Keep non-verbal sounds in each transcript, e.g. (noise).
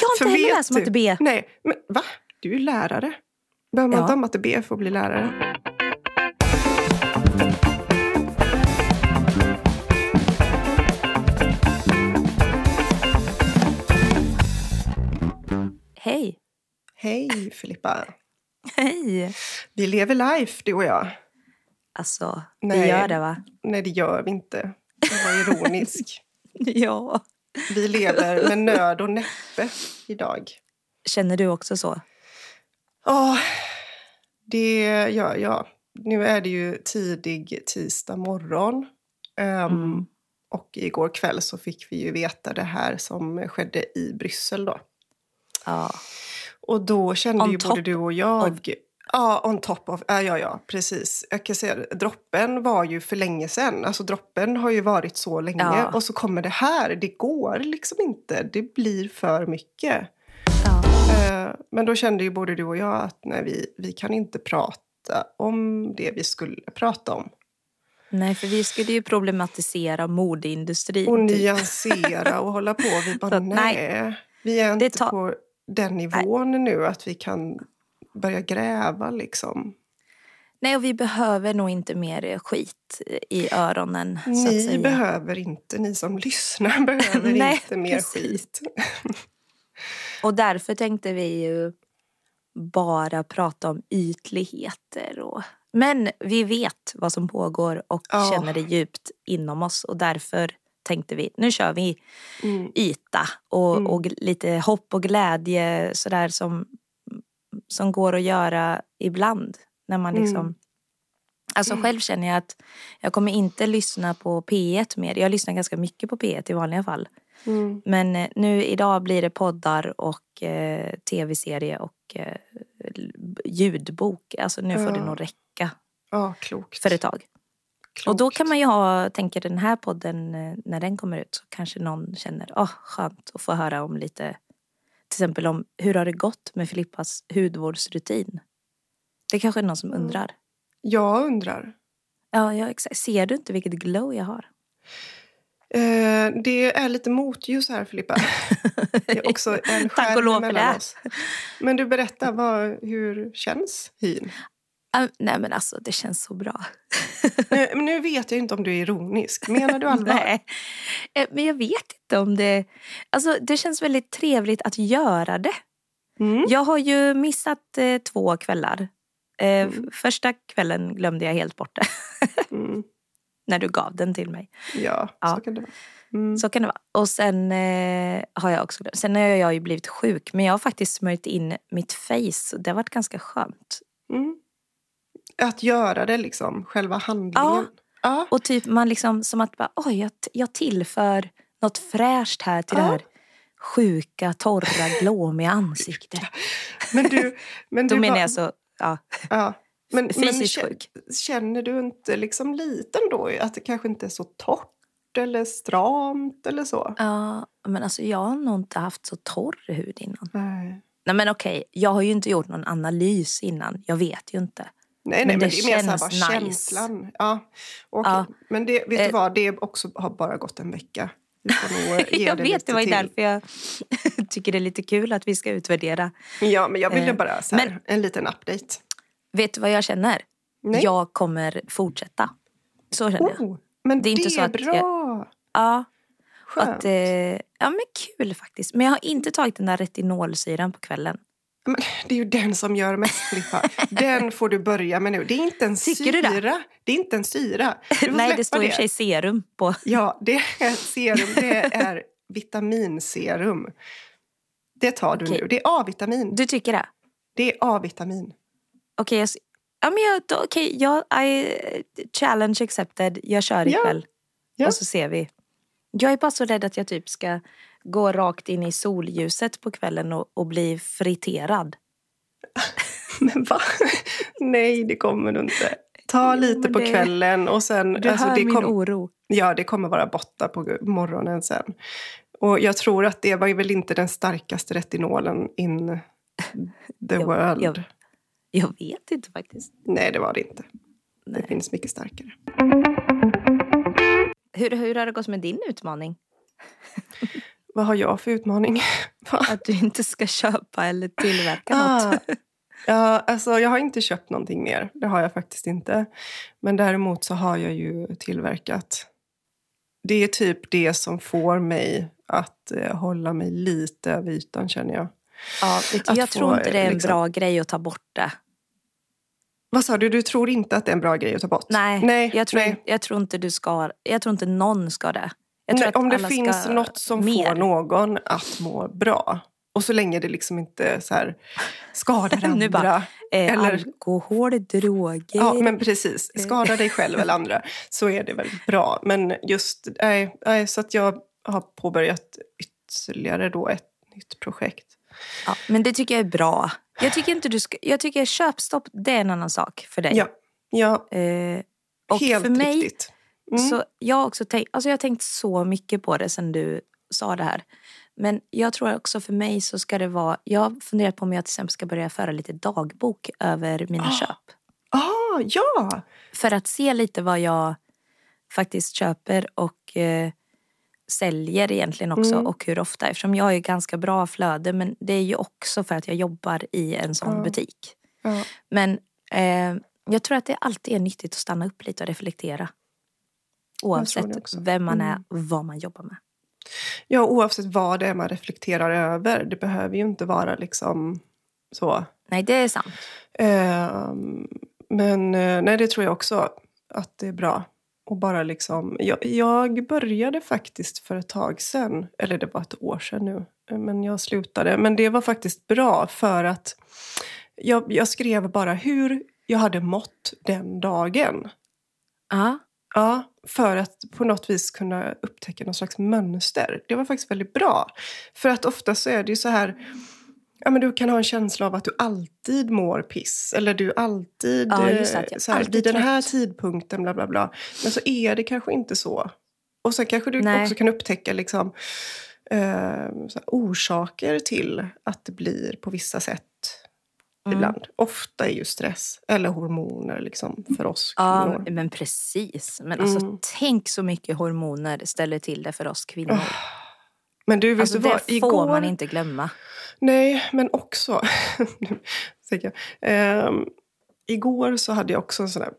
Jag har inte heller läst du- matte B. Nej, men va? Du är ju lärare. Behöver man Ja. ha matte B för att bli lärare? Hej. Hej Filippa. Hej. Vi lever life du och jag. Alltså, Nej. vi gör det va? Nej, det gör vi inte. Jag var ironisk. (laughs) Ja. Vi lever med nöd och näppe idag. Känner du också så? Ja, det gör jag. Nu är det ju tidig tisdag morgon. Ehm, Mm. Och igår kväll så fick vi ju veta det här som skedde i Bryssel då. Ja. Och då kände On ju både du och jag... Ja, on top of... Ja, ja, ja, precis. Jag kan säga droppen var ju för länge sedan. Alltså droppen har ju varit så länge. Ja. Och så kommer det här. Det går liksom inte. Det blir för mycket. ja. Eh, Men då kände ju både du och jag att nej, vi, vi kan inte prata om det vi skulle prata om. Nej, för vi skulle ju problematisera modeindustrin. Och typ. nyansera och hålla på. Vi (laughs) bara Så nej. nej. Vi är inte tar- på den nivån nu att vi kan börja gräva liksom. Nej, och vi behöver nog inte mer skit i öronen. Ni behöver inte, ni som lyssnar (laughs) behöver Nej, inte mer precis. skit. (laughs) Och därför tänkte vi ju bara prata om ytligheter. Och... Men vi vet vad som pågår och Ja. känner det djupt inom oss. Och därför tänkte vi, nu kör vi Mm. yta och, Mm. och lite hopp och glädje sådär som, som går att göra ibland. När man liksom... Mm. Alltså själv känner jag att jag kommer inte lyssna på P1 mer. Jag lyssnar ganska mycket på P1 i vanliga fall. Mm. Men eh, nu idag blir det poddar och eh, tv-serie och eh, ljudbok. Alltså nu får det nog räcka Ja, klokt. för ett tag. klokt. Och då kan man ju ha, tänker den här podden eh, när den kommer ut så kanske någon känner, åh skönt att få höra om lite, till exempel om hur har det gått med Filippas hudvårdsrutin? Det kanske är någon som Mm. undrar. Jag undrar. Ja, ja, exakt. Ser du inte vilket glow jag har? Eh, det är lite motljus här Filippa. (laughs) Det är också en Tack och skärm lov för det. oss. Men du berättar, vad, hur känns hyn? Ah, nej men alltså det känns så bra. (laughs) Men nu vet jag inte om du är ironisk. Menar du (laughs) allvar? Nej. Eh, Men jag vet inte om det... Alltså det känns väldigt trevligt att göra det. Mm. Jag har ju missat eh, två kvällar. Eh, Mm. Första kvällen glömde jag helt bort det. (laughs) Mm. när du gav den till mig. Ja, Ja. så kan det vara. Mm. Så kan det vara. Och sen eh, har jag också glömt. Sen har jag ju blivit sjuk. Men jag har faktiskt smörjt in mitt face. Det har varit ganska skönt. Att göra det liksom, själva handlingen. Ja. Och typ man liksom som att bara, oj jag, jag tillför något fräscht här till det Ja. här sjuka, torra, glåmiga ansiktet. Men du, men (laughs) Då du menar var- jag så, ja, Ja. Men, men fysiskt kä- sjuk. känner du inte liksom lite då att det kanske inte är så torrt eller stramt eller så? Ja, men alltså jag har nog inte haft så torr hud innan. Nej. Nej men okej, jag har ju inte gjort någon analys innan. Jag vet ju inte. Nej, nej, Men men, det det är mer så nice. känslan. Ja, okej. Ja. Men det, vet Eh. du vad, det är också, har bara gått en vecka. Eh, (laughs) jag det vet, det var ju därför jag (laughs) tycker det är lite kul att vi ska utvärdera. Ja, men jag ville Eh, bara så här, men- en liten update. Vet du vad jag känner? Nej. Jag kommer fortsätta. Så känner jag. Oh, men Det det är är, inte så att bra. jag- Ja, Skönt. att, eh, ja men kul faktiskt. Men jag har inte tagit den där retinolsyran på kvällen. Men det är ju den som gör mest, Filippa. (laughs) Den får du börja med nu. Det är inte en Tycker du syra. det? Det är inte en syra. Du (laughs) Nej, det står i och för sig serum på. Ja, det är serum. Det är vitaminserum. Det tar du Okej. nu. Det är A-vitamin. Du tycker det? Det är A-vitamin. Okej, jag, s- ja, men jag, okej, jag, I, challenge accepted. Jag kör Ja. ikväll. Ja. Och så ser vi. Jag är bara så rädd att jag typ ska gå rakt in i solljuset på kvällen och, och bli friterad. (laughs) Men va? Nej, det kommer du inte. Ta lite på det- kvällen och sen... Du alltså, hör det min kom, oro. Ja, det kommer vara borta på morgonen sen. Och jag tror att det var väl inte den starkaste retinolen in (laughs) the Jag- world. jag- Jag vet inte faktiskt. Nej, det var det inte. Det Nej. finns mycket starkare. Hur, hur har det gått med din utmaning? (laughs) Vad har jag för utmaning? (laughs) Att du inte ska köpa eller tillverka Ah, något. ja, alltså, jag har inte köpt någonting mer. Det har jag faktiskt inte. Men däremot så har jag ju tillverkat. Det är typ det som får mig att eh, hålla mig lite över ytan känner jag. Ja, Att jag få, tror inte det är en liksom- bra grej att ta bort det. Vad sa du? Du tror inte att det är en bra grej att ta bort? Nej, nej, jag, tror, nej. jag tror inte du ska. Jag tror inte någon ska det. Nej om det finns något som mer. får någon att må bra. Och så länge det liksom inte så här, skadar (laughs) andra. Bara, Eh, eller- Alkohol, droger. Ja, men precis. Skada dig själv eller andra så är det väldigt bra. Men just, nej, nej, så att jag har påbörjat ytterligare då ett nytt projekt. Ja, men det tycker jag är bra. Jag tycker inte du ska, jag tycker köpstopp det är en annan sak för dig. Ja, ja Eh, och helt för mig, riktigt. Mm. så jag har också tänkt, alltså jag har tänkt så mycket på det sen du sa det här. Men jag tror också för mig så ska det vara, jag har funderat på om jag till exempel ska börja föra lite dagbok över mina Ah. köp. Ah, ja! För att se lite vad jag faktiskt köper och eh, säljer egentligen också Mm. och hur ofta. Eftersom jag har ju ganska bra flöde men det är ju också för att jag jobbar i en sån Ja. butik. ja. Men eh, jag tror att det alltid är nyttigt att stanna upp lite och reflektera. Oavsett vem man är Mm. och vad man jobbar med. Ja, oavsett vad det är man reflekterar över. Det behöver ju inte vara liksom så. Nej, det är sant. Ehm, men eh, nej, det tror jag också att det är bra. Och bara liksom, jag, jag började faktiskt för ett tag sedan, eller det var ett år sedan nu, eh, men jag slutade. Men det var faktiskt bra för att jag, jag skrev bara hur jag hade mått den dagen. Ja, Ja, för att på något vis kunna upptäcka någon slags mönster. Det var faktiskt väldigt bra. För att ofta så är det ju så här... Ja, men du kan ha en känsla av att du alltid mår piss. Eller du alltid... Ja, eh, så här, alltid vid den här tidpunkten, bla bla bla. Men så är det kanske inte så. Och sen kanske du Nej. också kan upptäcka liksom, eh, här, orsaker till att det blir på vissa sätt. Mm. Ibland. Ofta är ju stress eller hormoner liksom, för oss ja kvinnor. men precis. Men alltså Mm. tänk så mycket hormoner ställer till det för oss kvinnor. Men du, Alltså, du det vad? får Igår... man inte glömma. Nej, men också... (laughs) Ehm, igår så hade jag också en sån här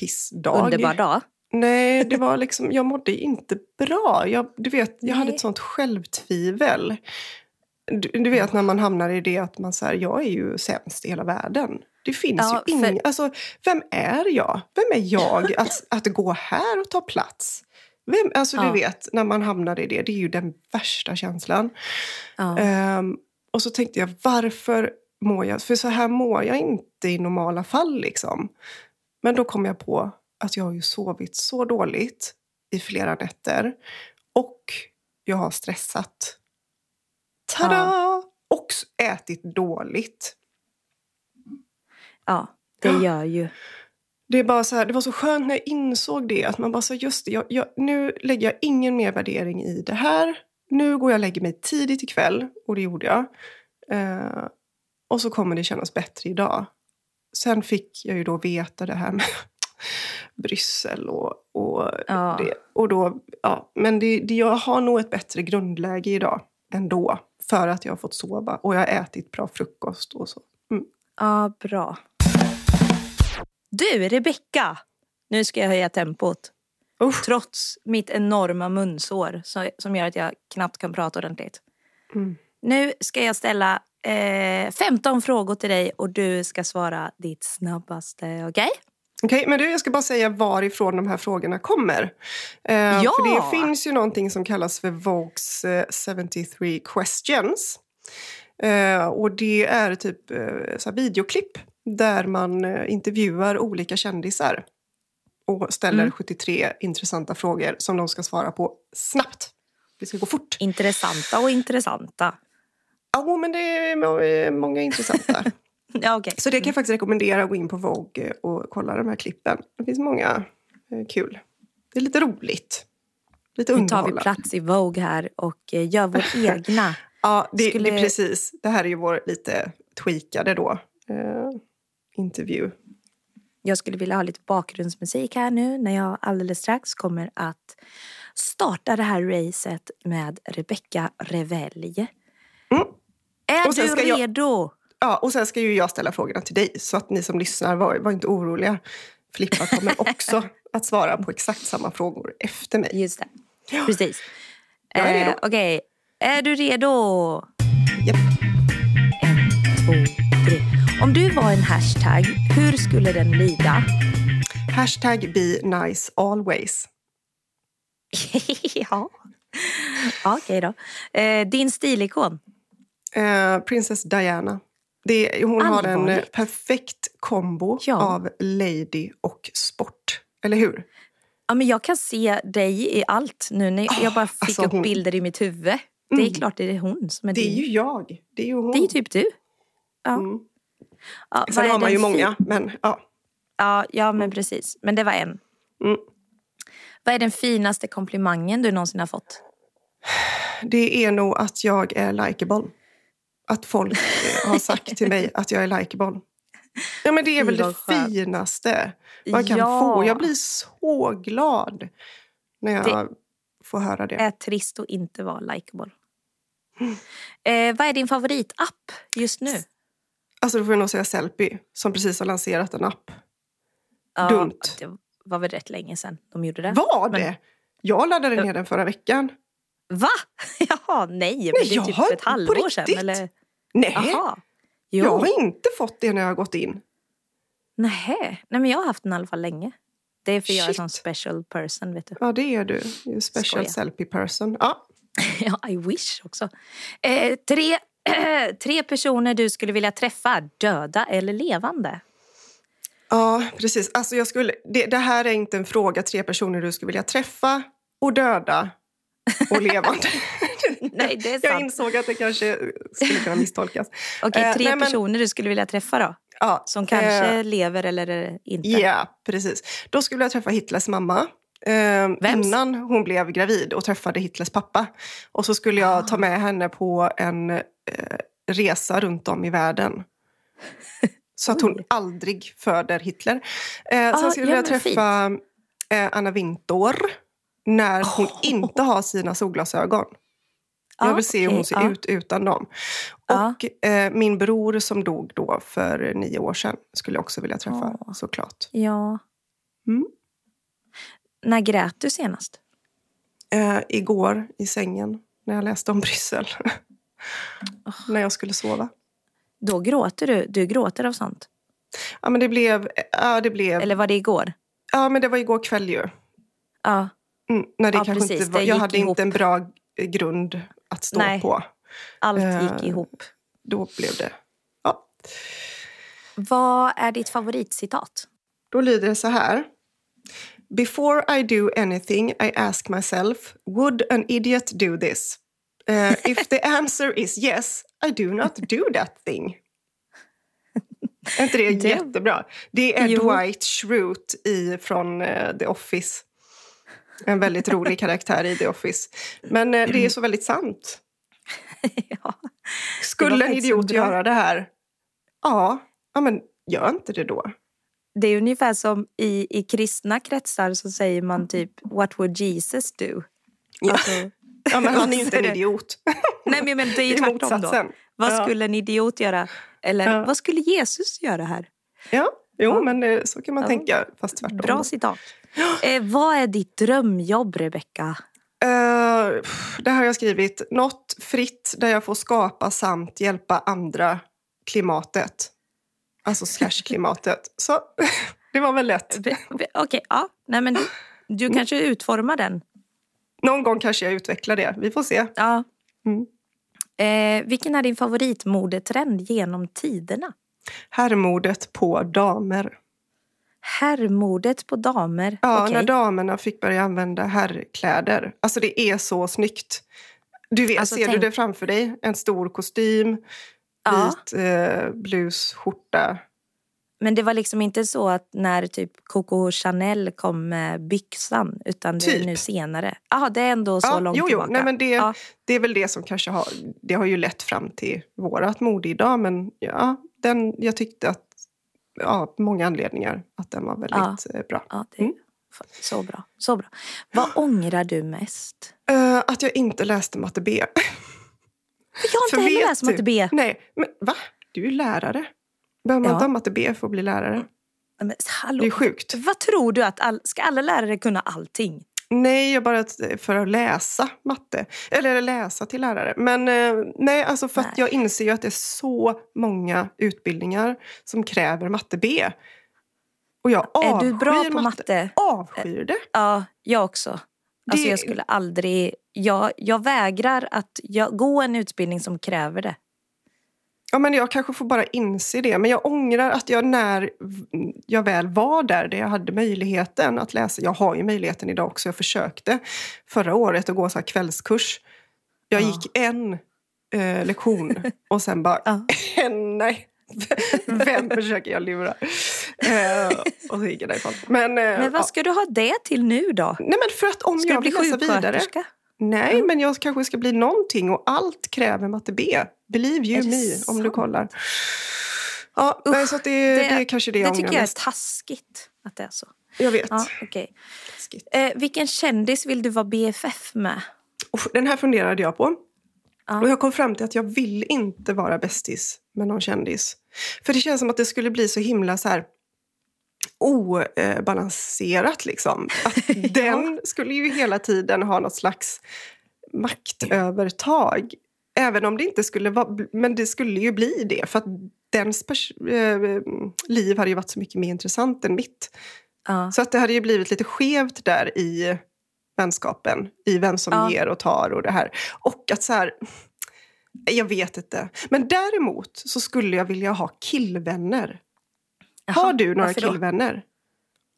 pissdag. Underbar dag. Nej, det (laughs) var liksom, jag mådde inte bra. Jag, du vet, jag hade Nej. ett sånt självtvivel. Du, du vet när man hamnar i det att man säger jag är ju sämst i hela världen. Det finns Ja, ju för- ingen... Alltså, vem är jag? Vem är jag (laughs) att, att gå här och ta plats? Vem, alltså Ja. du vet, när man hamnar i det, det är ju den värsta känslan. Ja. Ehm, och så tänkte jag, varför mår jag... För så här mår jag inte i normala fall. Liksom. Men då kom jag på att jag har ju sovit så dåligt i flera nätter. Och jag har stressat. Tada! Och ätit dåligt. ja, det Ja. gör ju. Det, är bara så här, det var så skönt när jag insåg det. Att man bara sa, just det, jag, jag, nu lägger jag ingen mer värdering i det här. Nu går jag och lägger mig tidigt ikväll. Och det gjorde jag. Eh, och så kommer det kännas bättre idag. Sen fick jag ju då veta det här med (laughs) Bryssel och, och Ja. det. Och då, ja, men det, det, jag har nog ett bättre grundläge idag ändå. För att jag har fått sova och jag har ätit bra frukost och så. Mm. Ja, bra. Du, Rebecka! Nu ska jag höja tempot. Usch. Trots mitt enorma munsår så- som gör att jag knappt kan prata ordentligt. Mm. Nu ska jag ställa eh, 15 frågor till dig och du ska svara ditt snabbaste. Okej? Okej, men du, jag ska bara säga varifrån de här frågorna kommer. Eh, Ja! För det finns ju någonting som kallas för Vogues eh, 73 questions. Eh, och det är typ eh, så videoklipp där man eh, intervjuar olika kändisar och ställer Mm. 73 intressanta frågor som de ska svara på snabbt. Det ska gå fort. Intressanta och intressanta. Ja, men det är må- många intressanta. (laughs) Ja, okej. Så det kan jag faktiskt rekommendera gå in på Vogue och kolla de här klippen. Det finns många eh, kul. Det är lite roligt. Lite Nu tar vi underhållande. plats i Vogue här och eh, gör vår (laughs) egna. Ja, det, Skulle- det är precis. Det här är ju vår lite tweakade då. Eh, intervju. jag skulle vilja ha lite bakgrundsmusik här nu när jag alldeles strax kommer att starta det här racet med Rebecca Revelj. Mm. Är du ska jag- redo? Ja, och sen ska ju jag ställa frågorna till dig så att ni som lyssnar, var, var inte oroliga. Filippa kommer (laughs) också att svara på exakt samma frågor efter mig. Just det. Precis. Jag är redo. Eh, Okej, är du redo? Japp. En, två, tre. Om du var en hashtag, hur skulle den lyda? Hashtag be nice always. (laughs) ja. ja Okej då. Eh, din stilikon? Eh, Princess Diana. Det, hon har en eh, Allvarligt? perfekt kombo Ja. av lady och sport. Eller hur? Ja, men jag kan se dig i allt nu. När jag bara fick alltså upp hon- bilder i mitt huvud. Det är Mm. klart det är hon som är Det är din. ju jag. Det är ju hon. Det är typ du. Ja. Mm. Ja, Sen har man ju många, men ja. Ja, ja, men precis. Men det var en. Mm. Vad är den finaste komplimangen du någonsin har fått? Det är nog att jag är likeable. Att folk har sagt till mig att jag är likeable. Ja, men det är väl det finaste man kan Ja. få. Jag blir så glad när jag får höra det. Det är trist att inte vara likeable. Eh, vad är din favoritapp just nu? Alltså då får jag nog säga Sellpy som precis har lanserat en app. Ja, Dumt. Det var väl rätt länge sedan de gjorde det. Var Men- det? Jag laddade ner den förra veckan. Va? (laughs) Jaha, nej. Men det är typ ett halvår sedan. Eller? Nej, Jaha. Jo. jag har inte fått det när jag har gått in. Nähä. Nej, men jag har haft den i alla fall länge. Det är för jag är Shit. sån special person, vet du. Ja, det är du. Är special Skoja. Sellpy person. Ja. (laughs) Ja, I wish också. Eh, tre, (clears throat) tre personer du skulle vilja träffa, döda eller levande? Ja, precis. Alltså jag skulle, det, det här är inte en fråga tre personer du skulle vilja träffa och döda (laughs) och levande. (laughs) Nej, det är jag sant. insåg att det kanske skulle kunna misstolkas. Okej, Eh, tre nej, men- personer du skulle vilja träffa då? Ja, Som kanske eh, lever eller inte? Ja, precis. Då skulle jag träffa Hitlers mamma. Eh, innan hon blev gravid och träffade Hitlers pappa. Och så skulle jag Ah. ta med henne på en eh, resa runt om i världen. (laughs) Så att hon aldrig föder Hitler. Eh, Ah, sen skulle ja, jag men träffa eh, Anna Wintour när hon Oh. inte har sina solglasögon. Jag Ja, vill se hur hon ser ut utan dem. Och eh, min bror som dog då för nio år sedan skulle jag också vilja träffa Åh. såklart. Ja. Mm. När grät du senast? Eh, igår i sängen när jag läste om Bryssel. (laughs) när jag skulle sova. Då gråter du. Du gråter av sånt. Ja men det blev... Ja, det, blev Eller var det igår? ja, men det var igår kväll ju. Ja. Mm, när det Ja, kanske precis. inte var, jag hade ihop. inte en bra grund att stå Nej. på. Allt Eh. gick ihop. Då blev det... Ja. Vad är ditt favoritcitat? Då lyder det så här. Before I do anything I ask myself, would an idiot do this? Eh, if the answer is yes, I do not do that thing. Är inte det, (laughs) Det- jättebra? Det är Jo. Dwight Schrute i, från eh, The Office. En väldigt rolig karaktär i The Office. Men eh, det är så väldigt sant. (laughs) ja. Skulle en idiot göra det här? Ja, ja, men gör inte det då. Det är ungefär som i, i kristna kretsar så säger man typ What would Jesus do? Ja. Alltså, (laughs) Ja, men han är ju inte en (laughs) idiot. nej men men det är ju tvärtom då. Vad Ja. skulle en idiot göra? Eller Ja. vad skulle Jesus göra här? Ja, jo, Ja. men eh, så kan man tänka, fast tvärtom. Bra citat. (gasps) Eh, vad är ditt drömjobb, Rebecka? Eh, det har jag skrivit. Något fritt där jag får skapa samt hjälpa andra klimatet. Alltså slash klimatet. (laughs) Så (laughs) det var väl lätt. Okej, ja. Nej, men du, du Mm. kanske utformar den. Någon gång kanske jag utvecklar det. Vi får se. Ja. Mm. Eh, vilken är din favoritmodetrend genom tiderna? Herrmodet på damer. Herrmodet på damer. Ja, Okej. när damerna fick börja använda herrkläder. Alltså det är så snyggt. Du vet, Alltså, ser tänk- du det framför dig? En stor kostym, Ja. vit eh, blus, skjorta. Men det var liksom inte så att när typ Coco Chanel kom med byxan utan det är Typ. nu senare. Jaha, det är ändå så Ja, långt jo, jo. tillbaka. Nej, men det, Ja. det är väl det som kanske har, det har ju lett fram till vårat mode idag. Men ja, den, jag tyckte att av många anledningar att den var väldigt ja. bra. Ja, det mm. så bra. Så bra. Vad ångrar du mest? Uh, att jag inte läste matte B. (laughs) Jag har inte För heller läst matte B. Nej, men va? Du är lärare. Behöver man ja. ha matte B för att bli lärare? Men, hallå, det är sjukt. Vad tror du? att all, Ska alla lärare kunna allting? Nej, jag bara för att läsa matte. Eller läsa till lärare. Men eh, nej, alltså för nej. att jag inser ju att det är så många utbildningar som kräver matte B. Och jag avskyr Är du bra på matte? matte? Avskyr det. Ja, jag också. Alltså det... jag skulle aldrig... Jag, jag vägrar att jag, gå en utbildning som kräver det. Ja, men jag kanske får bara inse det. Men jag ångrar att jag när jag väl var där, där jag hade möjligheten att läsa. Jag har ju möjligheten idag också. Jag försökte förra året att gå så kvällskurs. Jag ja. gick en eh, lektion (laughs) och sen bara, ja. (laughs) nej. (laughs) Vem försöker jag lura? Eh, och så gick jag därifrån. Men, eh, men vad ska ja. du ha det till nu då? Nej, men för att om ska jag vill läsa vidare. Nej, mm. men jag kanske ska bli någonting och allt kräver matte B. Believe you me, sant? om du kollar. Ja, Usch, så det, det, det är kanske det jag Det tycker jag är taskigt att det är så. Jag vet. Ja, okay. eh, vilken kändis vill du vara BFF med? Den här funderade jag på. Ja. Och jag kom fram till att jag vill inte vara bästis med någon kändis. För det känns som att det skulle bli så himla så här obalanserat. Liksom. (laughs) Att den skulle ju hela tiden ha något slags maktövertag. Även om det inte skulle vara... Men det skulle ju bli det. För att dens äh, liv hade ju varit så mycket mer intressant än mitt. Uh. Så att det hade ju blivit lite skevt där i vänskapen. I vem som uh. ger och tar och det här. Och att så här... Jag vet inte. Men däremot så skulle jag vilja ha killvänner. Jaha, har du några killvänner?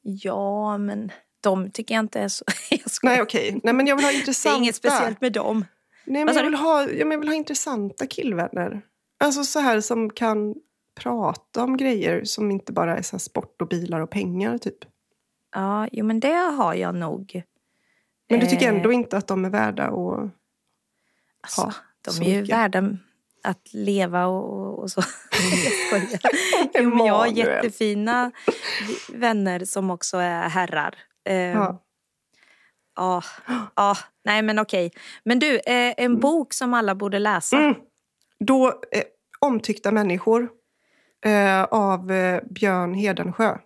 Ja, men de tycker jag inte är så... (laughs) Nej, okej. Okay. Nej, men jag vill ha intressanta... Det är inget speciellt med dem. Nej, men jag vill, ha, jag vill ha intressanta killvänner. Alltså så här som kan prata om grejer som inte bara är så sport och bilar och pengar, typ. Ja, jo, men det har jag nog. Men du tycker ändå eh... inte att de är värda att alltså, ha? De är ju mycket. värda att leva och, och så. (laughs) jag men (laughs) jag har jättefina vänner som också är herrar. Eh, ja. Ja, ja, nej men okej. Men du, eh, en mm. bok som alla borde läsa. Mm. Då, eh, Omtyckta människor eh, av eh, Björn Hedensjö.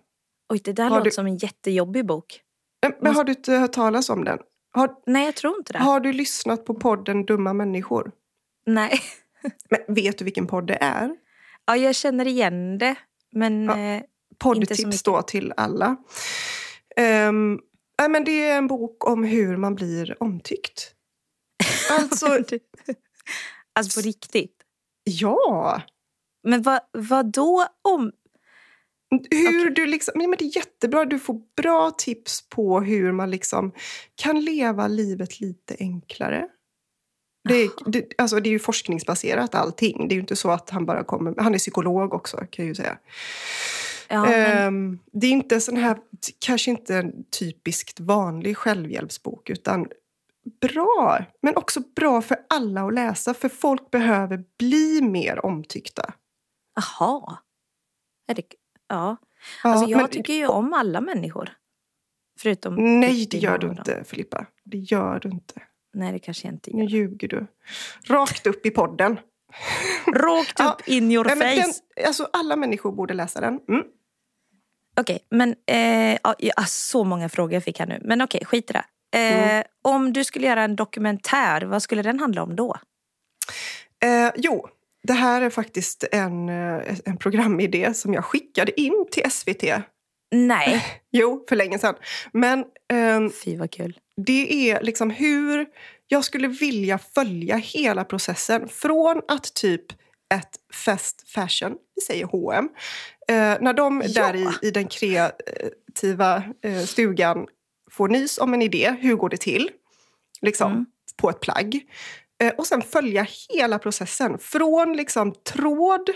Oj, det där har låter du... som en jättejobbig bok. Eh, men har du inte hört talas om den? Har... Nej, jag tror inte det. Har du lyssnat på podden Dumma människor? Nej. (laughs) Men vet du vilken podd det är? Ja, jag känner igen det. Men ja. eh, Poddtips då till alla. Um, äh, men det är en bok om hur man blir omtyckt. (laughs) Alltså, (laughs) alltså på riktigt? Ja. Men vad, vad då om... Hur okay. du liksom, men det är jättebra. Du får bra tips på hur man liksom kan leva livet lite enklare. Det, det, alltså det är ju forskningsbaserat allting. Det är ju inte så att han bara kommer... Han är psykolog också kan jag ju säga. Ja, men... um, det är inte sån här, kanske inte en typiskt vanlig självhjälpsbok utan bra, men också bra för alla att läsa för folk behöver bli mer omtyckta. Jaha. Ja. ja alltså jag men... tycker ju om alla människor. Förutom... Nej, det gör du inte Filippa. Det gör du inte. Nej, det kanske jag inte gör. Nu ljuger du. Rakt upp i podden. Rakt upp ja. in your face. Den, alltså, alla människor borde läsa den. Mm. Okej, okay, men eh, ja, så många frågor jag fick här nu. Men okej, okay, skit i det. Eh, mm. Om du skulle göra en dokumentär, vad skulle den handla om då? Eh, jo, det här är faktiskt en, eh, en programidé som jag skickade in till SVT. Nej. Jo, för länge sedan. Men, ehm, Fy vad kul. Det är liksom hur jag skulle vilja följa hela processen. Från att typ ett fast fashion, vi säger H&M eh, när de ja. där i, i den kreativa eh, stugan får nys om en idé, hur går det till? Liksom, mm. på ett plagg. Eh, och sen följa hela processen. Från liksom tråd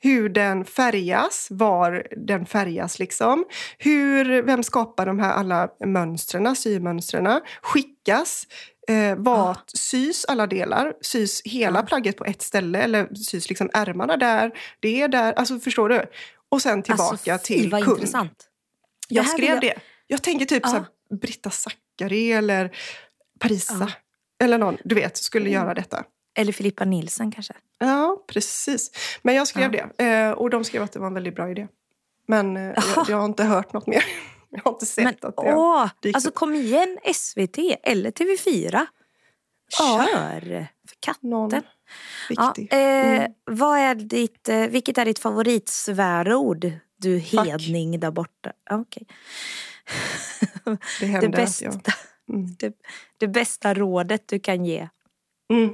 hur den färgas, var den färgas. Liksom. Hur, vem skapar de här alla mönstren, symönstren? Skickas? Eh, vad ah. sys alla delar? Sys hela ah. plagget på ett ställe eller sys liksom ärmarna där? Det är där. Alltså förstår du? Och sen tillbaka alltså, till vad kund. intressant. Jag Det skrev jag- det. Jag tänker typ Ja. så här, Britta Zackari eller Parisa. Ja. Eller någon, du vet, skulle Mm. göra detta. Eller Filippa Nilsson kanske. Ja, precis. Men jag skrev Ja. det. Eh, och de skrev att det var en väldigt bra idé. Men eh, jag, (laughs) jag har inte hört något mer. (laughs) Jag har inte sett Men att det åh, dykt alltså upp. kom igen SVT eller TV4. Ja. Kör! För katten. någon Ja, viktig. eh, Mm. vad är ditt, eh, vilket är ditt favoritsvärord? Du Fuck. hedning där borta. Ja, Okej. det (laughs) Det, händer bästa, att jag... Mm. det, det bästa rådet du kan ge. Mm.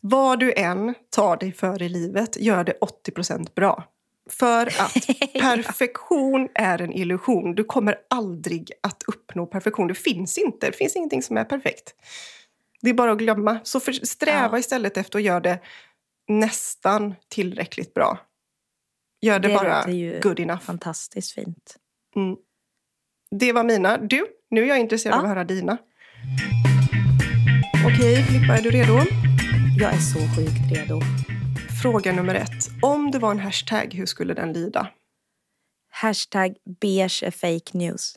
Vad du än tar dig för i livet, gör det 80% bra. För (laughs) att perfektion är en illusion. Du kommer aldrig att uppnå perfektion. Det finns inte. Det finns ingenting som är perfekt. Det är bara att glömma. Så för, sträva Ja. istället efter att göra det nästan tillräckligt bra. Gör det, Det bara ju good enough. Fantastiskt fint. Mm. Det var mina. Du, nu är jag intresserad Ja. av att höra dina. Okej, Filippa, är du redo? Jag är så sjukt redo. Fråga nummer ett. Om det var en hashtag, hur skulle den lyda? Hashtag beige är fake news.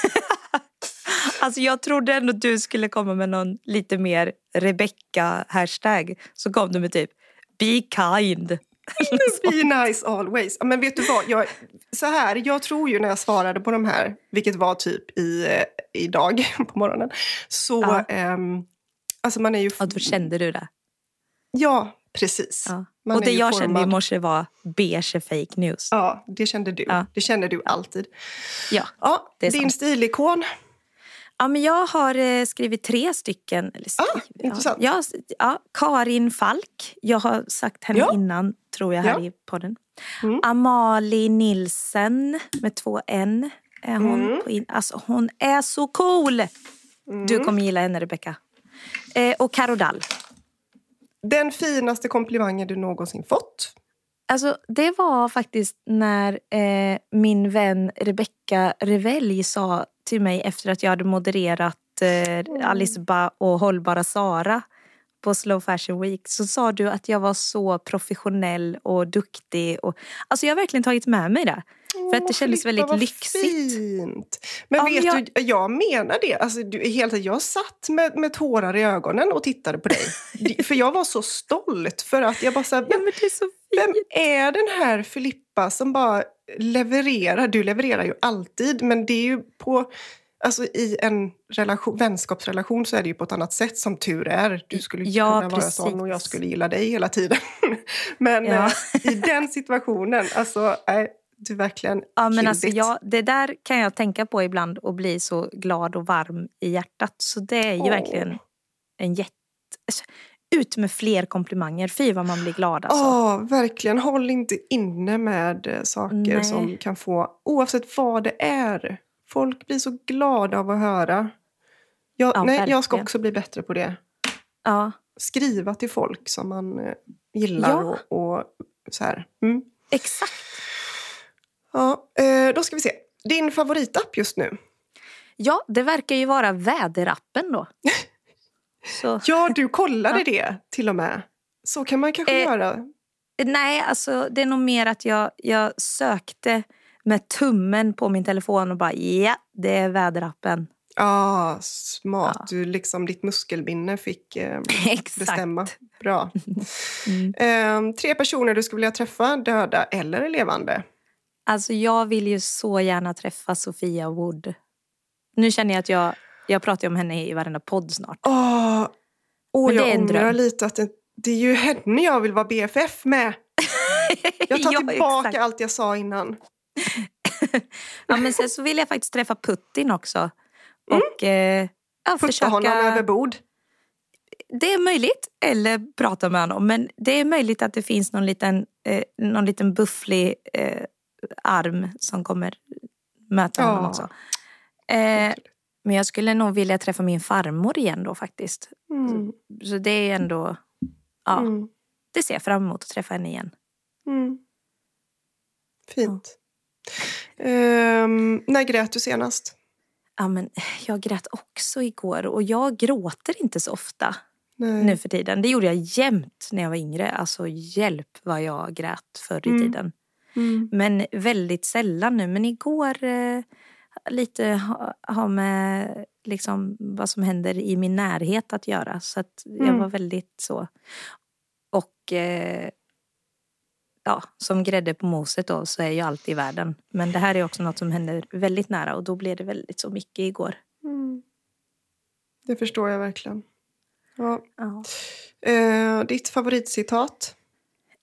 (laughs) alltså jag trodde ändå du skulle komma med någon lite mer Rebecca-hashtag. Så kom du med typ be kind. Be nice always. Ja, Men vet du vad? Jag, så här, jag tror ju när jag svarade på de här, vilket var typ i, eh, idag (laughs) på morgonen, så... Ja. ehm, alltså man är ju... Och då kände du det. Ja, precis. Ja. Man Och det jag kände i formad- morse var beige fake news. Ja, det kände du. Ja. Det känner du alltid. Ja. Ja, Det är din sant. stilikon. Ja, men jag har eh, skrivit tre stycken. Eller Ah, skrivit, intressant. Ja, ja, ja, Karin Falk. Jag har sagt henne Ja. innan, tror jag, här Ja. i podden. Mm. Amalie Nilsen med två N. Är hon, Mm. in, alltså, hon är så cool! Du kommer gilla henne, Rebecca. Eh, och Caro Dall. Den finaste komplimangen du någonsin fått. Alltså, det var faktiskt när eh, min vän Rebecca Revelj sa till mig efter att jag hade modererat eh, Alice Ba och Hållbara Sara på Slow Fashion Week så sa du att jag var så professionell och duktig. Och, alltså jag har verkligen tagit med mig det. För att det kändes Filippa, väldigt lyxigt. Fint. Men Ja, men vet jag- du, jag menar det. Alltså, du, helt, jag satt med, med tårar i ögonen och tittade på dig. (laughs) För jag var så stolt. För att jag bara så här, Ja vem, men det är så vem är den här Filippa som bara levererar? Du levererar ju alltid, men det är ju på... Alltså i en relation, vänskapsrelation så är det ju på ett annat sätt som tur är. Du skulle Ja, kunna vara precis. sån och jag skulle gilla dig hela tiden. (laughs) men Ja. eh, i den situationen, alltså, är du verkligen Ja, men alltså jag, det där kan jag tänka på ibland och bli så glad och varm i hjärtat. Så det är ju Åh. verkligen en jätte... Ut med fler komplimanger. Fy vad man blir glad alltså. Ja, verkligen. Håll inte inne med eh, saker Nej. som kan få, oavsett vad det är. Folk blir så glada av att höra. Jag, Ja, nej, jag ska också bli bättre på det. Ja, Skriva till folk som man eh, gillar Ja. och, och så här. Mm. exakt. Ja, eh, då ska vi se. Din favoritapp just nu? Ja, det verkar ju vara väderappen då. (laughs) Så, Ja, du kollade Ja. det till och med. Så kan man kanske Eh, göra. nej, alltså det är nog mer att jag, jag sökte med tummen på min telefon och bara ja, det är väderappen. Ah, smart. Ja. Du liksom, ditt muskelminne fick eh, (laughs) bestämma. Bra. (laughs) Mm. Eh, tre personer du skulle vilja träffa, döda eller levande? Alltså jag vill ju så gärna träffa Sofia Wood. Nu känner jag att jag, jag pratar ju om henne i varenda podd snart. Åh, åh jag ångrar lite att det, det är ju henne jag vill vara BFF med. (laughs) Jag tar Ja, tillbaka exakt. allt jag sa innan. (laughs) Ja, men sen så vill jag faktiskt träffa Putin också. Och eh, ja, Putta försöka... honom över bord. Det är möjligt. Eller prata med honom. Men det är möjligt att det finns någon liten, eh, någon liten bufflig eh, arm som kommer möta honom Ja. också. Eh, men jag skulle nog vilja träffa min farmor igen då faktiskt. Mm. Så det är ändå... Ja, Mm. det ser jag fram emot att träffa henne igen. Mm. Fint. Ehm, när grät du senast? Ja, men jag grät också igår och jag gråter inte så ofta Nej. nu för tiden. Det gjorde jag jämt när jag var yngre. Alltså hjälp vad jag grät förr i Mm. tiden. Mm. Men väldigt sällan nu. Men igår eh, lite ha, ha med liksom vad som händer i min närhet att göra. Så att jag Mm. var väldigt så. Och eh, ja, som grädde på moset då så är ju allt i världen. Men det här är också något som händer väldigt nära och då blev det väldigt så mycket igår. Mm. Det förstår jag verkligen. Ja. Ja. Eh, ditt favoritcitat?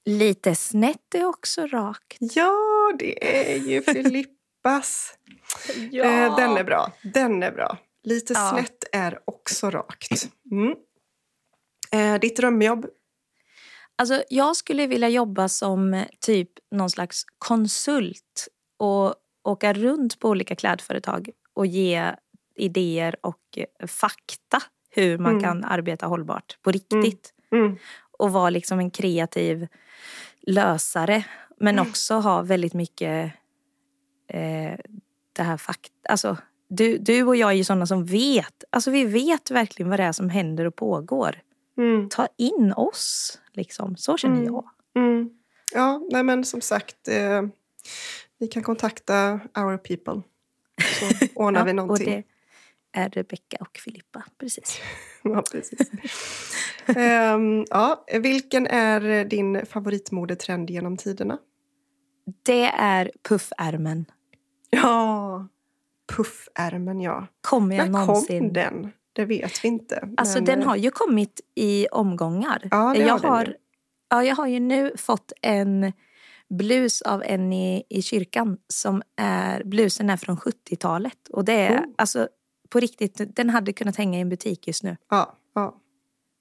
Lite snett är också rakt. Ja, det är ju (laughs) Filippas. Eh, den är bra. Den är bra. Lite Ja. snett är också rakt. Mm. Eh, ditt drömjobb? Alltså, jag skulle vilja jobba som eh, typ någon slags konsult och åka runt på olika klädföretag och ge idéer och eh, fakta hur man Mm. kan arbeta hållbart på riktigt. Mm. Och vara liksom en kreativ lösare. Men Mm. också ha väldigt mycket eh, det här fakta. Alltså, du, du och jag är ju sådana som vet. Alltså vi vet verkligen vad det är som händer och pågår. Mm. Ta in oss, liksom. Så känner Mm. jag. Mm. Ja, nej men som sagt. Eh, ni kan kontakta our people. Så (laughs) ordnar vi och någonting. det är Rebecka och Filippa, precis. (laughs) Ja, precis. Ehm, ja, vilken är din favoritmodetrend genom tiderna? Det är puffärmen. Ja, puffärmen ja. Kommer jag När någonsin... kom den? Det vet vi inte. Alltså men, den eh, har ju kommit i omgångar. Ja, det jag, har har, ja, jag har ju nu fått en blus av en i, i kyrkan som är, blusen är från 70-talet. Och det är Oh. alltså på riktigt, den hade kunnat hänga i en butik just nu. Ja, ja.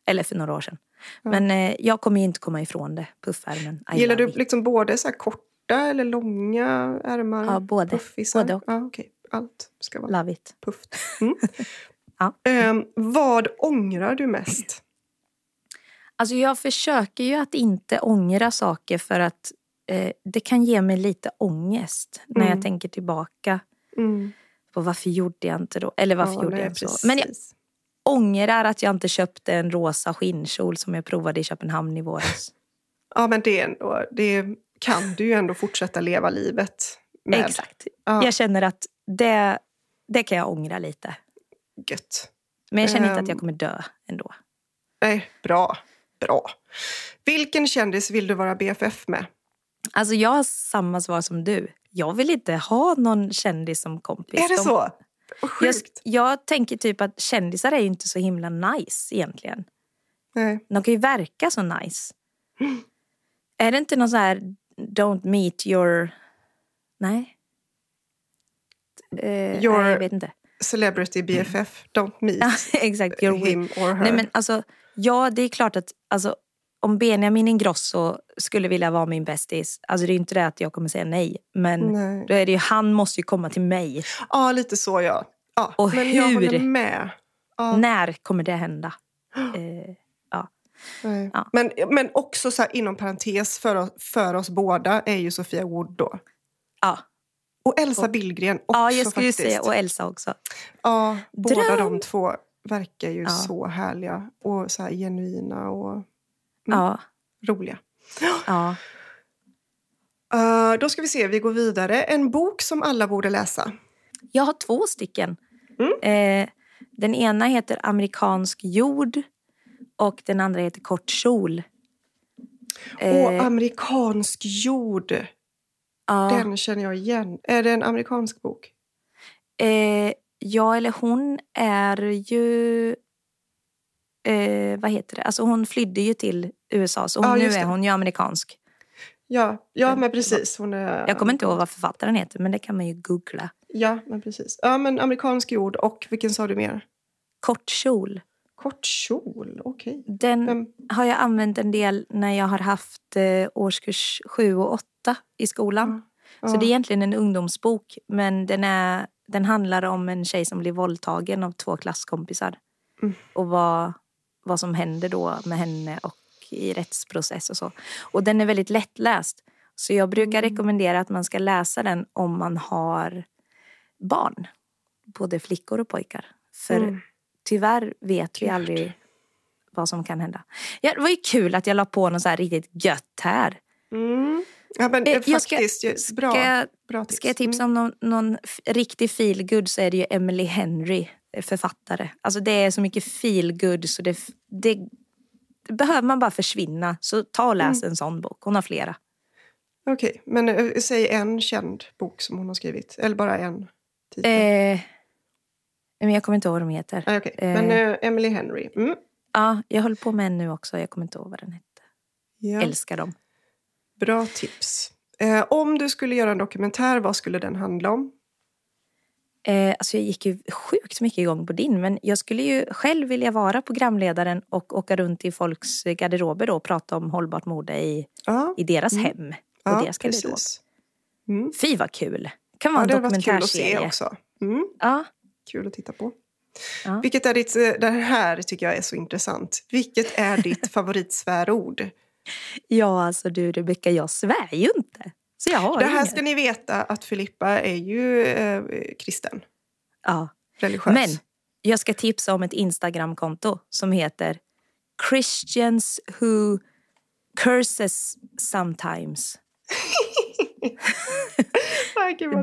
Eller för några år sedan. Ja. Men eh, jag kommer ju inte komma ifrån det, puffärmen. Gillar du liksom både så här korta eller långa ärmar? Ja, både. Puffisar? Både och. Ja, okej. Allt ska vara Love it. pufft. (laughs) Mm. Ja. Ehm, vad ångrar du mest? Alltså jag försöker ju att inte ångra saker för att eh, det kan ge mig lite ångest när Mm. jag tänker tillbaka Mm. på varför gjorde jag inte då? Eller varför Ja, gjorde nej, jag så? Men jag precis. ångrar att jag inte köpte en rosa skinnkjol som jag provade i Köpenhamn i våras. Ja, men det, är ändå, det kan du ju ändå fortsätta leva livet med. Exakt. Ja, Jag känner att det, det kan jag ångra lite. Gött. Men jag känner inte att Ehm. jag kommer dö ändå. Nej, bra. Bra. Vilken kändis vill du vara BFF med? Alltså jag har samma svar som du. Jag vill inte ha någon kändis som kompis. Är det De- så? Vad Jag, sjukt. jag tänker typ att kändisar är inte så himla nice egentligen. Nej. De kan ju verka så nice. (gasps) Är det inte någon så här don't meet your... Nej. Eh, Your- nej, jag vet inte. Celebrity BFF, don't meet (laughs) exakt. Your him or her. Nej men alltså, ja det är klart att alltså, om Benjamin Ingrosso skulle vilja vara min bästis, alltså det är inte det att jag kommer säga nej. Men Nej. då är det ju, han måste ju komma till mig. Ja, lite så ja. ja Och men jag hur? håller med. Ja, När kommer det hända? (gasps) Eh. Ja. Men, men också så här, inom parentes för oss, för oss båda är ju Sofia Wood då. ja. Och Elsa Billgren också ja, jag skulle faktiskt. säga och Elsa också. Ja, båda Dröm. de två verkar ju Ja. så härliga och så här genuina och Mm. Ja, roliga. ja. Uh, då ska vi se, vi går vidare. En bok som alla borde läsa. Jag har två stycken. Mm. Eh, den ena heter Amerikansk jord och den andra heter Kort kjol. Eh, Och amerikansk jord. ja, Den känner jag igen. Är det en amerikansk bok? eh, ja, eller hon är ju... Eh, vad heter det? Alltså hon flydde ju till USA så hon, Ja, nu är hon ju amerikansk. Ja, ja Den- men precis. Hon är, Jag kommer inte ihåg vad författaren heter men det kan man ju googla. Ja, men precis. Ja, men amerikansk jord och vilken sa du mer? Kort kjol. Kort kjol, okej. Den Vem- har jag använt en del när jag har haft eh, årskurs 7 och 8 i skolan. Ja. Så det är egentligen en ungdomsbok men den, är, den handlar om en tjej som blir våldtagen av två klasskompisar. Mm. Och vad, vad som händer då med henne och i rättsprocess och så. Och den är väldigt lättläst. Så jag brukar Mm. rekommendera att man ska läsa den om man har barn. Både flickor och pojkar. För Mm. Tyvärr vet vi aldrig vad som kan hända. Ja, det var ju kul att jag la på något så här riktigt gött här. Mm. Ja, men, Eh, ska- faktiskt, bra, Ska jag, bra tips. ska jag tipsa om någon, någon f- riktig feelgood så är det ju Emily Henry, eh, författare. Alltså det är så mycket feelgood så det, det, det behöver man bara försvinna. Så ta och läs Mm. en sån bok. Hon har flera. Okej, men eh, säg en känd bok som hon har skrivit. Eller bara en titel. Eh, men jag kommer inte ihåg vad de heter. Okej. eh. Men eh, Emily Henry. Mm. Ja, jag höll på med en nu också. Jag kommer inte ihåg vad den hette. Ja. Älskar dem. Bra tips. Eh, om du skulle göra en dokumentär, vad skulle den handla om? Eh, alltså jag gick ju sjukt mycket igång på din men jag skulle ju själv vilja vara programledaren och åka runt i folks garderober då och prata om hållbart mode i, Ja, i deras hem och ja deras garderob. precis. Mm. Fy vad kul! kan vara Ja, en det har varit kul att se dokumentärserie. också. Mm. Ja, Kul att titta på. Ja. Vilket är ditt, eh, det här tycker jag är så intressant. Vilket är (laughs) ditt favoritsvärord? ja, alltså du Rebecka, jag svär ju inte. Så jag har Det här inget. ska ni veta att Filippa är ju eh, kristen, ja. religiös. Men jag ska tipsa om ett Instagramkonto som heter Christians who curses sometimes. (laughs)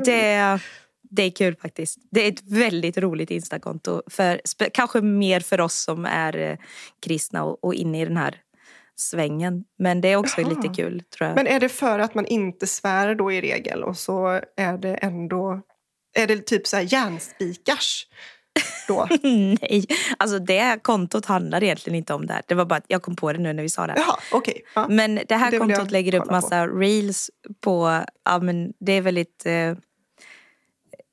Det, det är kul faktiskt. Det är ett väldigt roligt Instakonto. För, kanske mer för oss som är eh, kristna och, och inne i den här svängen. Men det är också Jaha. lite kul tror jag. Men är det för att man inte svär då i regel och så är det ändå... Är det typ så här järnspikars då? (laughs) Nej, alltså det kontot handlar egentligen inte om det här. Det var bara att jag kom på det nu när vi sa det. Jaha, okej. Ja. Men det här Det kontot lägger upp kolla på. massa reels på, ja men det är väldigt eh,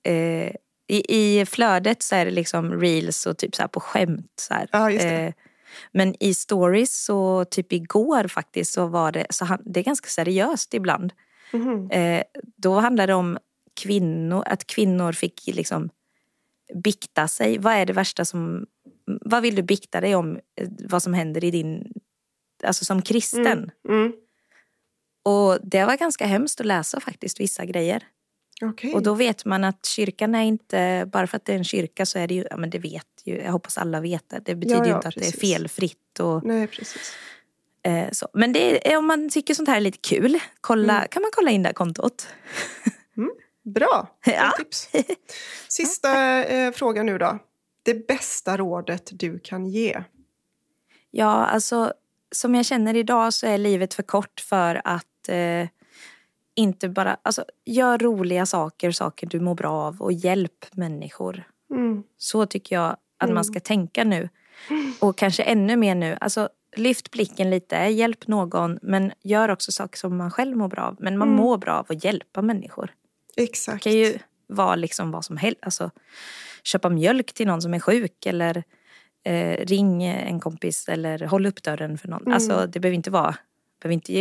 eh, i, I flödet så är det liksom reels och typ så på skämt. Så. Ja. Eh, men i stories så typ igår faktiskt så var det, så han, det är ganska seriöst ibland. Mhm. Eh, då handlade det om kvinnor, att kvinnor fick liksom bikta sig. Vad är det värsta som, vad vill du bikta dig om? eh, Vad som händer i din, alltså som kristen. Mm. Och det var ganska hemskt att läsa faktiskt vissa grejer. Okej. Och då vet man att kyrkan är inte, bara för att det är en kyrka så är det ju, ja men det vet ju, jag hoppas alla vet det. Det betyder Ja, ju ja, inte att precis. det är felfritt och Nej, precis. eh, så. Men är, om man tycker sånt här är lite kul, kolla, Mm. kan man kolla in det här kontot. (laughs) Bra, bra Ja. tips. (laughs) Sista eh, fråga nu då. Det bästa rådet du kan ge? Ja, alltså som jag känner idag så är livet för kort för att eh, inte bara, alltså gör roliga saker, saker du mår bra av och hjälp människor. Mm. Så tycker jag att Mm. man ska tänka nu. Och kanske ännu mer nu. Alltså, lyft blicken lite, hjälp någon men gör också saker som man själv mår bra av. Men man Mm. mår bra av att hjälpa människor. Det Exakt. kan ju vara liksom vad som helst. Alltså, köpa mjölk till någon som är sjuk eller eh, ring en kompis eller håll upp dörren för någon. Mm. Alltså, det behöver inte vara, behöver inte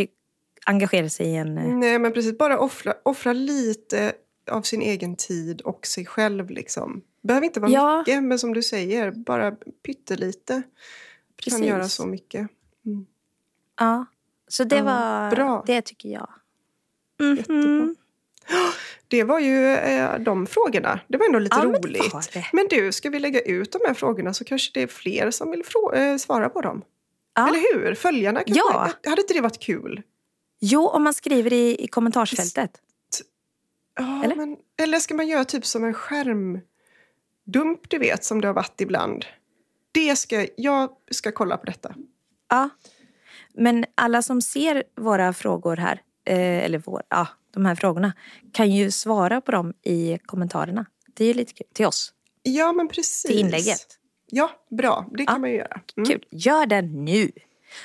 engagera sig i en... eh, Nej, men precis. Bara offra, offra lite av sin egen tid och sig själv. Liksom. behöver inte vara Ja. mycket, men som du säger, bara pyttelite kan Precis. göra så mycket. Mm. Ja, så det Ja, var, bra. det tycker jag. Mhm. Jättebra. Det var ju eh, de frågorna. Det var ändå lite Ja, men roligt. det. Men du, ska vi lägga ut de här frågorna så kanske det är fler som vill eh, svara på dem. Ja. Eller hur? Följarna kanske. Ja. Hade inte det varit kul? Jo, om man skriver i, i kommentarsfältet. Ja, Eller? Men, eller ska man göra typ som en skärmdump, du vet, som det har varit ibland? Det ska, jag ska kolla på detta. Ja. Men alla som ser våra frågor här, eh, eller vår, ja, de här frågorna, kan ju svara på dem i kommentarerna. Det är ju lite kul. Till oss, Ja, men precis. till inlägget. Ja, bra. Det kan Ja. man ju göra. Mm. Kul. Gör det nu.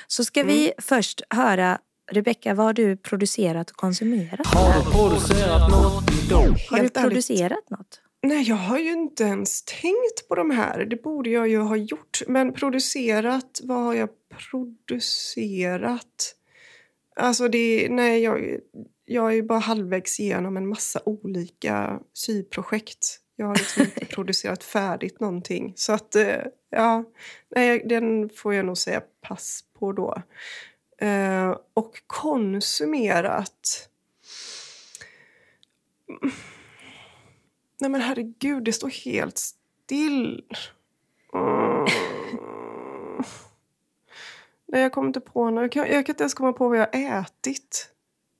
Så ska vi först höra, Rebecka, vad har du producerat och konsumerat? Har du producerat något idag? Har du producerat något? Nej, jag har ju inte ens tänkt på de här. Det borde jag ju ha gjort. Men producerat, vad har jag producerat? Alltså, det, nej, jag, jag är ju bara halvvägs igenom en massa olika syprojekt. Jag har liksom inte (laughs) producerat färdigt någonting. Så att, eh, ja, nej, den får jag nog säga pass på då. Eh, och konsumerat... Nej men herregud, det står helt still. Mm. Nej, jag kommer inte på något. Jag kan, jag kan inte ens komma på vad jag har ätit.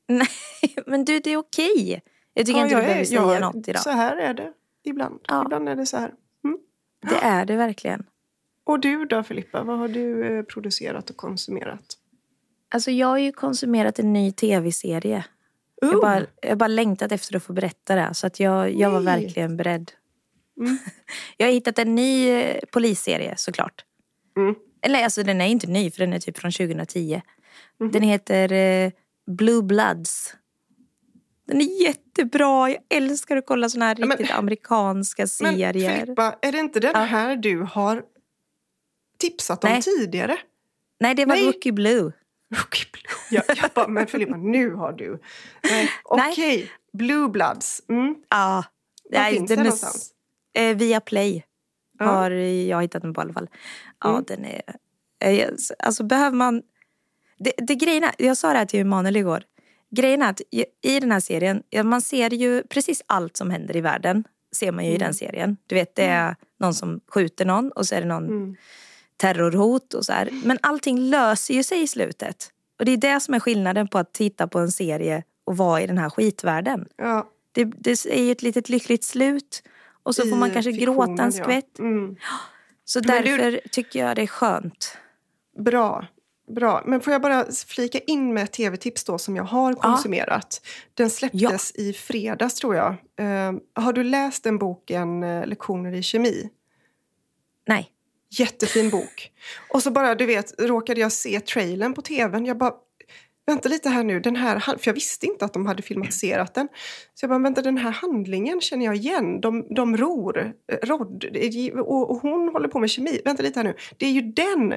Nej, (laughs) men du det är okej. Jag tycker Ja, inte du jag behöver är- säga jag- något idag. Så här är det ibland. Ja. Ibland är det så här. Mm. Det är det verkligen. Och du då Filippa, vad har du eh, producerat och konsumerat? Alltså jag har ju konsumerat en ny tv-serie. Jag Oh, bara, jag bara längtat efter att få berätta det. Så att jag, jag var verkligen beredd. Mm. (laughs) Jag har hittat en ny eh, polisserie såklart. Mm. Eller alltså den är inte ny för den är typ från 2010. Mhm. Den heter eh, Blue Bloods. Den är jättebra. Jag älskar att kolla såna här Ja, men- riktigt amerikanska (laughs) Men serier. Filippa, är det inte den Ja. här du har tipsat om Nej. tidigare? Nej, det var Nej. Rookie Blue. (laughs) Jag, jag bara, men Filippa, nu har du. Nej. Okej, Blue Bloods. Mm. Ja. Var Nej, finns den den är någonstans? Eh, via Play Ja. har jag hittat den på i alla fall. Ja, Mm. den är... eh, Alltså behöver man... Det, det grejen är, jag sa det här till Emanuel igår. Grejen är att i, i den här serien, man ser ju precis allt som händer i världen. Ser man ju i Mm. den serien. Du vet, det är någon som skjuter någon och så är det någon Mm. Terrorhot och så här. Men allting löser ju sig i slutet. Och det är det som är skillnaden på att titta på en serie och vara i den här skitvärlden. Ja, Det, det är ju ett litet lyckligt slut. Och så får i man kanske gråta en skvätt. Ja. Mm. Så Men du- därför tycker jag det är skönt. Bra. Bra. Men får jag bara flika in med ett tv-tips då som jag har konsumerat. Den släpptes i fredags tror jag. Eh, har du läst den boken eh, Lektioner i kemi? Nej. Jättefin bok. Och så bara, du vet, råkade jag se trailern på tvn. Jag bara, vänta lite här nu, den här, för jag visste inte att de hade filmatiserat den. Så jag bara, vänta den här handlingen känner jag igen. De, de ror, Rod, och hon håller på med kemi. Vänta lite här nu, det är ju den!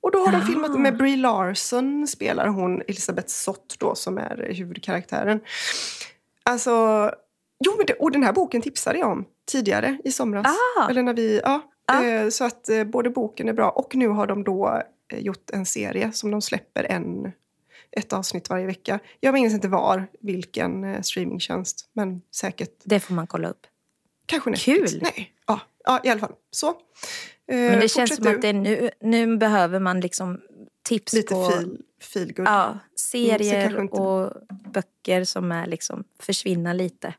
Och då har de Ah. filmat med Brie Larson, spelar hon Elisabeth Sott då som är huvudkaraktären. Alltså, jo men det, och den här boken tipsade jag om tidigare i somras. Ah. Eller när vi, ja. Ah. Så att eh, både boken är bra och nu har de då eh, gjort en serie som de släpper en, ett avsnitt varje vecka. Jag minns inte var, vilken streamingtjänst, men säkert Det får man kolla upp. kanske Netflix. Kul. Nej, ja, ja, i alla fall. Så. Men det känns som du. att det är nu, nu behöver man liksom tips Lite på feel, feel ja, Mm, serier inte- och böcker som är liksom försvinner lite.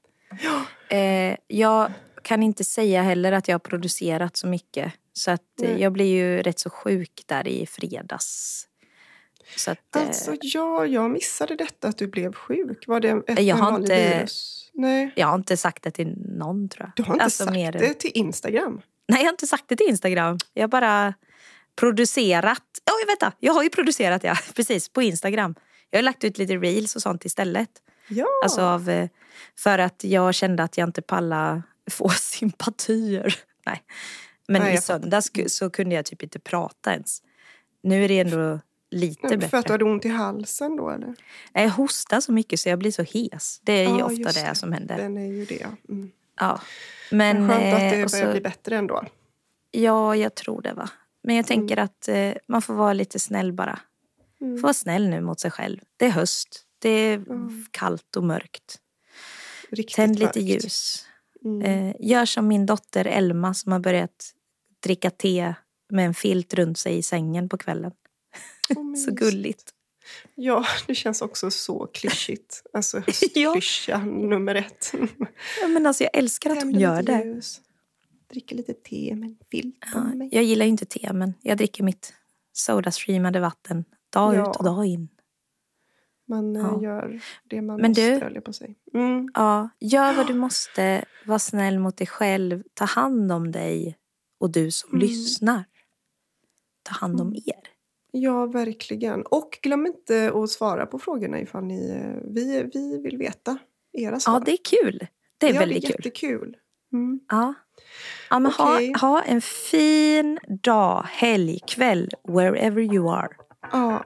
Eh, jag kan inte säga heller att jag har producerat så mycket. Så att eh, Nej. jag blir ju rätt så sjuk där i fredags. Så att, eh, Alltså, ja, jag missade detta att du blev sjuk. Var det ett, Jag en har inte- virus? Nej, jag har inte sagt det till någon tror jag. du har inte Alltså, sagt mer det till Instagram. Nej, jag har inte sagt det till Instagram. Jag har bara producerat. Oj, vänta! Jag har ju producerat, ja. (laughs) Precis, på Instagram. Jag har lagt ut lite reels och sånt istället. Ja, Alltså av, eh, för att jag kände att jag inte pallade få (laughs) sympatier. Nej. Men Nej, i söndags ku- så kunde jag typ inte prata ens. Nu är det ändå lite för att du bättre. hade ont i halsen då eller? Jag hostar så mycket så jag blir så hes. Det är ju Ja, ofta just det som händer. Den är ju det. Mm. Ja. Men, Men skönt att eh, det börjar så- bli bättre ändå. Ja, jag tror det va. Men jag tänker att eh, man får vara lite snäll bara. Mm. Får vara snäll nu mot sig själv. Det är höst. Det är Mm. kallt och mörkt. Riktigt Tänd lite mörkt. ljus. Mm. Eh, gör som min dotter Elma som har börjat dricka te med en filt runt sig i sängen på kvällen. Åh, (laughs) Så gulligt. Ja, det känns också så klyschigt. Alltså (laughs) höstklyscha nummer ett. Ja, men alltså, jag älskar att hon gör det. ljus. Dricka lite te med en filt Ja, jag gillar ju inte te men jag dricker mitt sodastreamade vatten dag Ja. ut och dag in. Man eh, Ja. gör det man Men måste, du- på sig. Mm. Ja, gör vad du måste. Var snäll mot dig själv. Ta hand om dig och du som Mm. lyssnar. Ta hand om er. Ja, verkligen. Och glöm inte att svara på frågorna ifall ni... eh, Vi, vi vill veta era svar. Ja, det är kul. Det är ja, väldigt det är kul. jättekul. Mm. Ja. Ja, men Okej. ha, ha en fin dag, helg, kväll, wherever you are. Ja.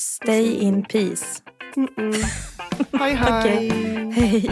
Stay in peace. Mm -mm. (laughs) Hej, hej. Okej. Hej.